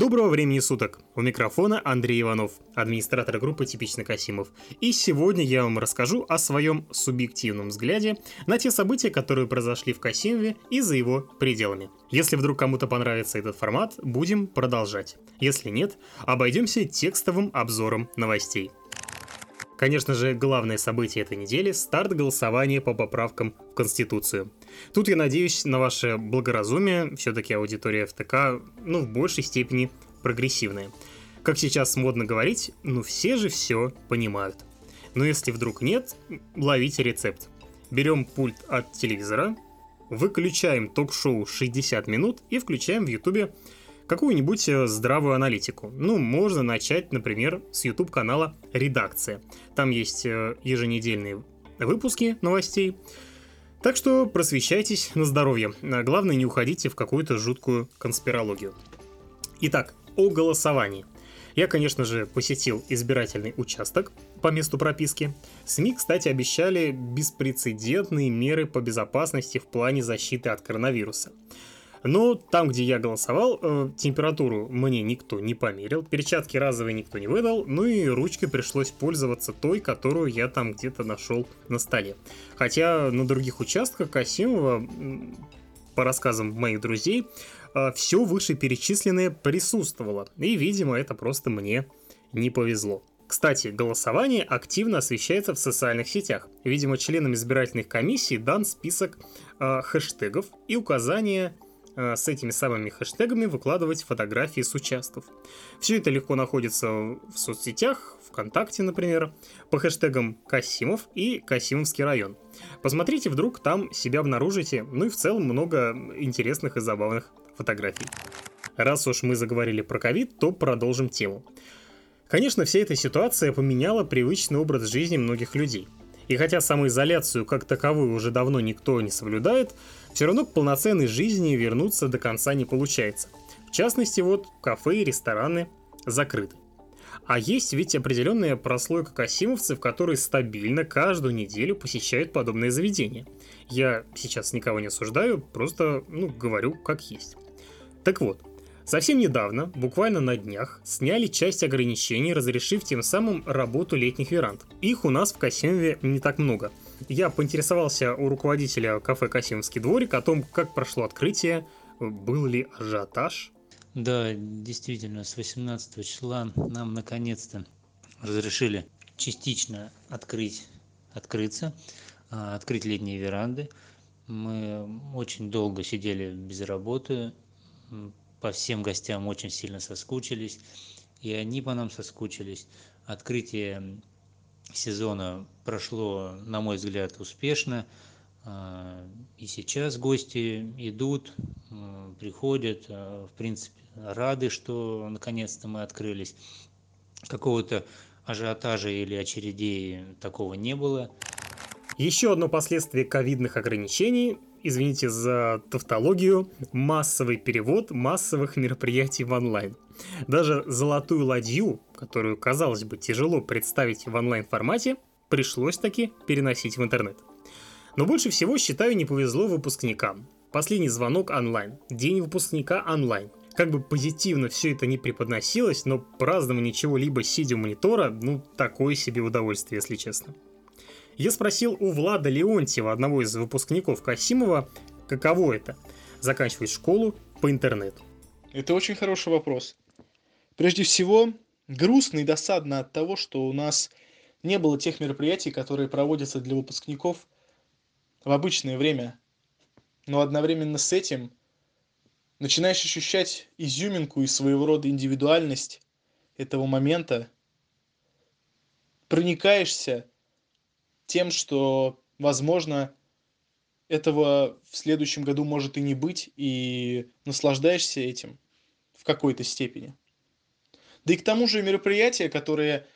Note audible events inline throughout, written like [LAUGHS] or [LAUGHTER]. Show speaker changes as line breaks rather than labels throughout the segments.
Доброго времени суток! У микрофона Андрей Иванов, администратор группы «Типично Касимов». И сегодня я вам расскажу о своем субъективном взгляде на те события, которые произошли в Касимове и за его пределами. Если вдруг кому-то понравится этот формат, будем продолжать. Если нет, обойдемся текстовым обзором новостей. Конечно же, главное событие этой недели – старт голосования по поправкам в Конституцию. Тут я надеюсь на ваше благоразумие, все-таки аудитория ФТК, ну, в большей степени прогрессивная. Как сейчас модно говорить, ну все же все понимают. Но если вдруг нет, ловите рецепт. Берем пульт от телевизора, выключаем ток-шоу 60 минут и включаем в ютубе какую-нибудь э, здравую аналитику. Ну, можно начать, например, с YouTube канала «Редакция». Там есть э, еженедельные выпуски новостей. Так что просвещайтесь на здоровье. А главное, не уходите в какую-то жуткую конспирологию. Итак, о голосовании. Я, конечно же, посетил избирательный участок по месту прописки. СМИ, кстати, обещали беспрецедентные меры по безопасности в плане защиты от коронавируса. Но там, где я голосовал, э, температуру мне никто не померил, перчатки разовые никто не выдал, ну и ручкой пришлось пользоваться той, которую я там где-то нашел на столе. Хотя на других участках Касимова, по рассказам моих друзей, э, все вышеперечисленное присутствовало, и, видимо, это просто мне не повезло. Кстати, голосование активно освещается в социальных сетях. Видимо, членам избирательных комиссий дан список э, хэштегов и указания с этими самыми хэштегами выкладывать фотографии с участков. Все это легко находится в соцсетях, ВКонтакте, например, по хэштегам Касимов и Касимовский район. Посмотрите, вдруг там себя обнаружите, ну и в целом много интересных и забавных фотографий. Раз уж мы заговорили про ковид, то продолжим тему. Конечно, вся эта ситуация поменяла привычный образ жизни многих людей. И хотя самоизоляцию как таковую уже давно никто не соблюдает, все равно к полноценной жизни вернуться до конца не получается. В частности, вот кафе и рестораны закрыты. А есть ведь определенная прослойка касимовцев, которые стабильно каждую неделю посещают подобные заведения. Я сейчас никого не осуждаю, просто ну, говорю как есть. Так вот, Совсем недавно, буквально на днях, сняли часть ограничений, разрешив тем самым работу летних веранд. Их у нас в Касимове не так много. Я поинтересовался у руководителя кафе «Касимовский дворик» о том, как прошло открытие, был ли ажиотаж.
Да, действительно, с 18 числа нам наконец-то разрешили частично открыть, открыться, а, открыть летние веранды. Мы очень долго сидели без работы, по всем гостям очень сильно соскучились, и они по нам соскучились. Открытие сезона прошло, на мой взгляд, успешно. А, и сейчас гости идут, приходят, а, в принципе, рады, что наконец-то мы открылись. Какого-то ажиотажа или очередей такого не было.
Еще одно последствие ковидных ограничений извините за тавтологию, массовый перевод массовых мероприятий в онлайн. Даже золотую ладью, которую, казалось бы, тяжело представить в онлайн-формате, пришлось таки переносить в интернет. Но больше всего, считаю, не повезло выпускникам. Последний звонок онлайн, день выпускника онлайн. Как бы позитивно все это не преподносилось, но празднование чего-либо сидя у монитора, ну, такое себе удовольствие, если честно. Я спросил у Влада Леонтьева, одного из выпускников Касимова, каково это – заканчивать школу по интернету.
Это очень хороший вопрос. Прежде всего, грустно и досадно от того, что у нас не было тех мероприятий, которые проводятся для выпускников в обычное время. Но одновременно с этим начинаешь ощущать изюминку и своего рода индивидуальность этого момента, проникаешься тем, что, возможно, этого в следующем году может и не быть, и наслаждаешься этим в какой-то степени. Да и к тому же мероприятия, которые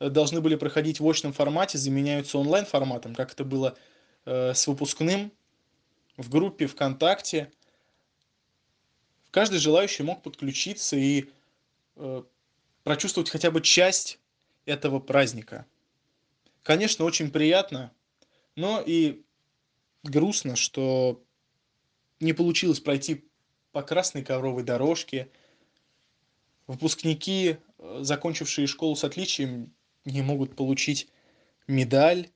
э, должны были проходить в очном формате, заменяются онлайн-форматом, как это было э, с выпускным в группе ВКонтакте. Каждый желающий мог подключиться и э, прочувствовать хотя бы часть этого праздника конечно очень приятно но и грустно что не получилось пройти по красной ковровой дорожке выпускники, э, закончившие школу с отличием, не могут получить медаль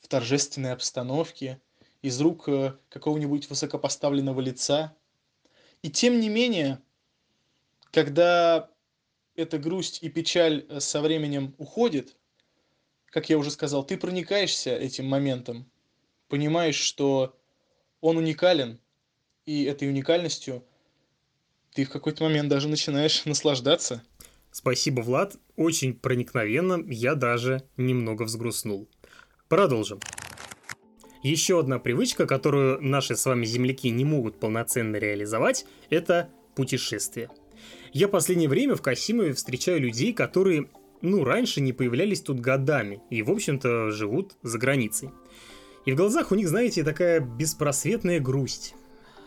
в торжественной обстановке из рук э, какого-нибудь высокопоставленного лица. И тем не менее, когда эта грусть и печаль э, со временем уходит, как я уже сказал, ты проникаешься этим моментом, понимаешь, что он уникален, и этой уникальностью ты в какой-то момент даже начинаешь [LAUGHS] наслаждаться.
Спасибо, Влад. Очень проникновенно. Я даже немного взгрустнул. Продолжим. Еще одна привычка, которую наши с вами земляки не могут полноценно реализовать, это путешествие. Я последнее время в Касимове встречаю людей, которые, ну, раньше не появлялись тут годами и, в общем-то, живут за границей. И в глазах у них, знаете, такая беспросветная грусть.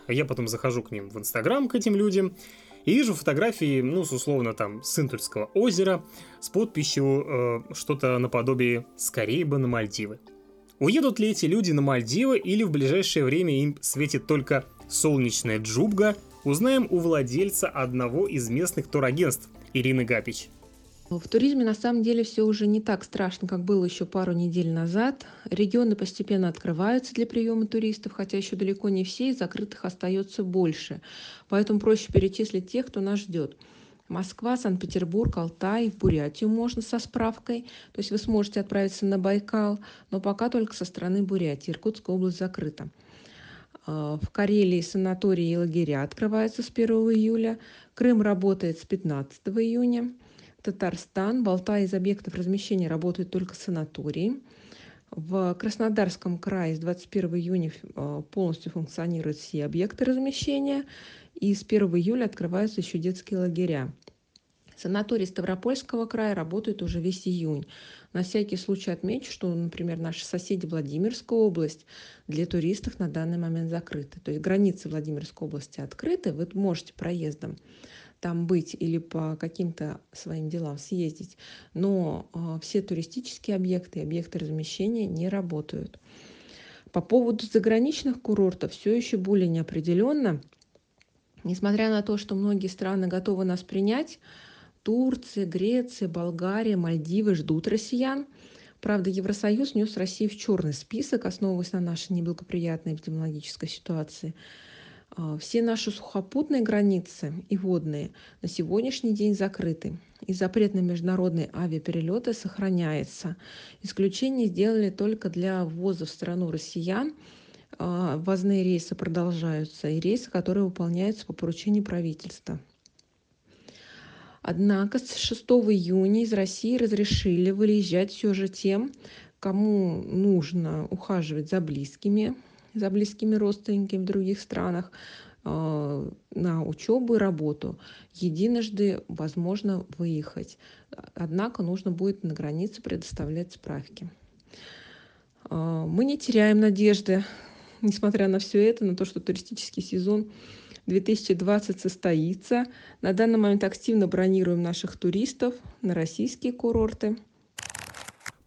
Я потом захожу к ним в Инстаграм, к этим людям, и вижу фотографии, ну, с условно там, с озера, с подписью э, что-то наподобие «Скорее бы на Мальдивы». Уедут ли эти люди на Мальдивы или в ближайшее время им светит только солнечная джубга, узнаем у владельца одного из местных турагентств Ирины Гапич.
В туризме на самом деле все уже не так страшно, как было еще пару недель назад. Регионы постепенно открываются для приема туристов, хотя еще далеко не все, и закрытых остается больше. Поэтому проще перечислить тех, кто нас ждет. Москва, Санкт-Петербург, Алтай, в Бурятию можно со справкой. То есть вы сможете отправиться на Байкал, но пока только со стороны Бурятии. Иркутская область закрыта. А, в Карелии санатории и лагеря открываются с 1 июля. Крым работает с 15 июня. Татарстан, в Алтае из объектов размещения работают только санатории. В Краснодарском крае с 21 июня э, полностью функционируют все объекты размещения, и с 1 июля открываются еще детские лагеря. Санатории Ставропольского края работают уже весь июнь. На всякий случай отмечу, что, например, наши соседи Владимирская область для туристов на данный момент закрыты. То есть границы Владимирской области открыты, вы можете проездом там быть или по каким-то своим делам съездить, но э, все туристические объекты и объекты размещения не работают. По поводу заграничных курортов все еще более неопределенно. Несмотря на то, что многие страны готовы нас принять, Турция, Греция, Болгария, Мальдивы ждут россиян. Правда, Евросоюз внес Россию в черный список, основываясь на нашей неблагоприятной эпидемиологической ситуации – все наши сухопутные границы и водные на сегодняшний день закрыты. И запрет на международные авиаперелеты сохраняется. Исключение сделали только для ввоза в страну россиян. А, ввозные рейсы продолжаются и рейсы, которые выполняются по поручению правительства. Однако с 6 июня из России разрешили выезжать все же тем, кому нужно ухаживать за близкими, за близкими родственниками в других странах э, на учебу и работу. Единожды возможно выехать. Однако нужно будет на границе предоставлять справки. Э, мы не теряем надежды, несмотря на все это, на то, что туристический сезон 2020 состоится. На данный момент активно бронируем наших туристов на российские курорты.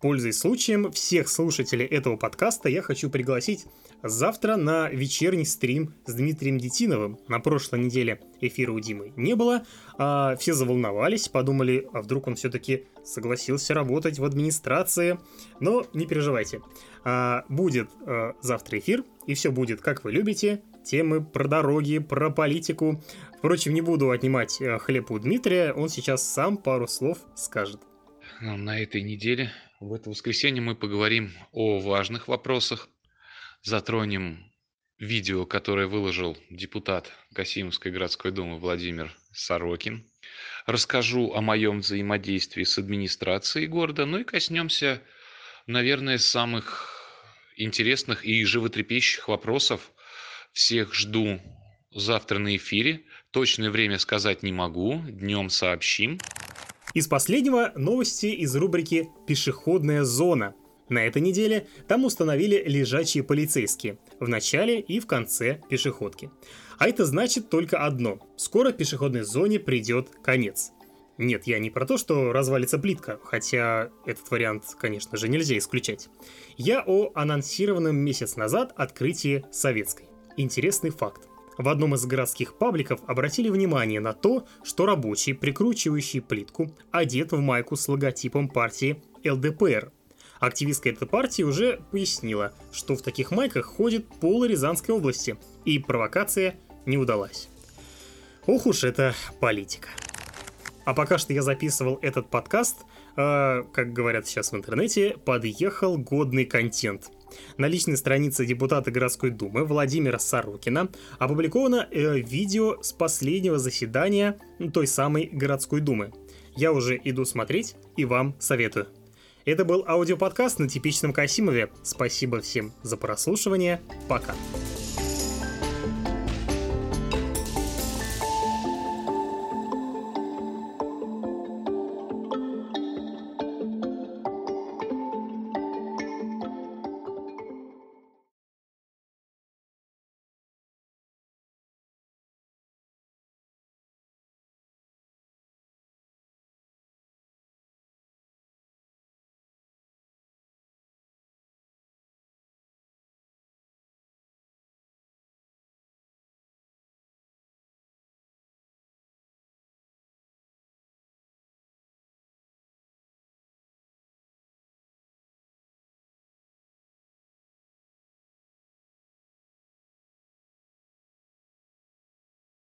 Пользуясь случаем, всех слушателей этого подкаста я хочу пригласить завтра на вечерний стрим с Дмитрием Детиновым. На прошлой неделе эфира у Димы не было, а все заволновались, подумали, а вдруг он все-таки согласился работать в администрации. Но не переживайте, а, будет а, завтра эфир, и все будет, как вы любите, темы про дороги, про политику. Впрочем, не буду отнимать а, хлеб у Дмитрия, он сейчас сам пару слов скажет.
На этой неделе, в это воскресенье, мы поговорим о важных вопросах, затронем видео, которое выложил депутат Касимовской городской думы Владимир Сорокин. Расскажу о моем взаимодействии с администрацией города, ну и коснемся, наверное, самых интересных и животрепещущих вопросов. Всех жду завтра на эфире. Точное время сказать не могу, днем сообщим.
Из последнего новости из рубрики «Пешеходная зона», на этой неделе там установили лежачие полицейские в начале и в конце пешеходки. А это значит только одно. Скоро пешеходной зоне придет конец. Нет, я не про то, что развалится плитка, хотя этот вариант, конечно же, нельзя исключать. Я о анонсированном месяц назад открытии Советской. Интересный факт. В одном из городских пабликов обратили внимание на то, что рабочий, прикручивающий плитку, одет в майку с логотипом партии ЛДПР. Активистка этой партии уже пояснила, что в таких майках ходит пол Рязанской области, и провокация не удалась. Ох уж это политика. А пока что я записывал этот подкаст, э, как говорят сейчас в интернете, подъехал годный контент. На личной странице депутата городской думы Владимира Сорокина опубликовано э, видео с последнего заседания той самой городской думы. Я уже иду смотреть и вам советую. Это был аудиоподкаст на типичном Касимове. Спасибо всем за прослушивание. Пока.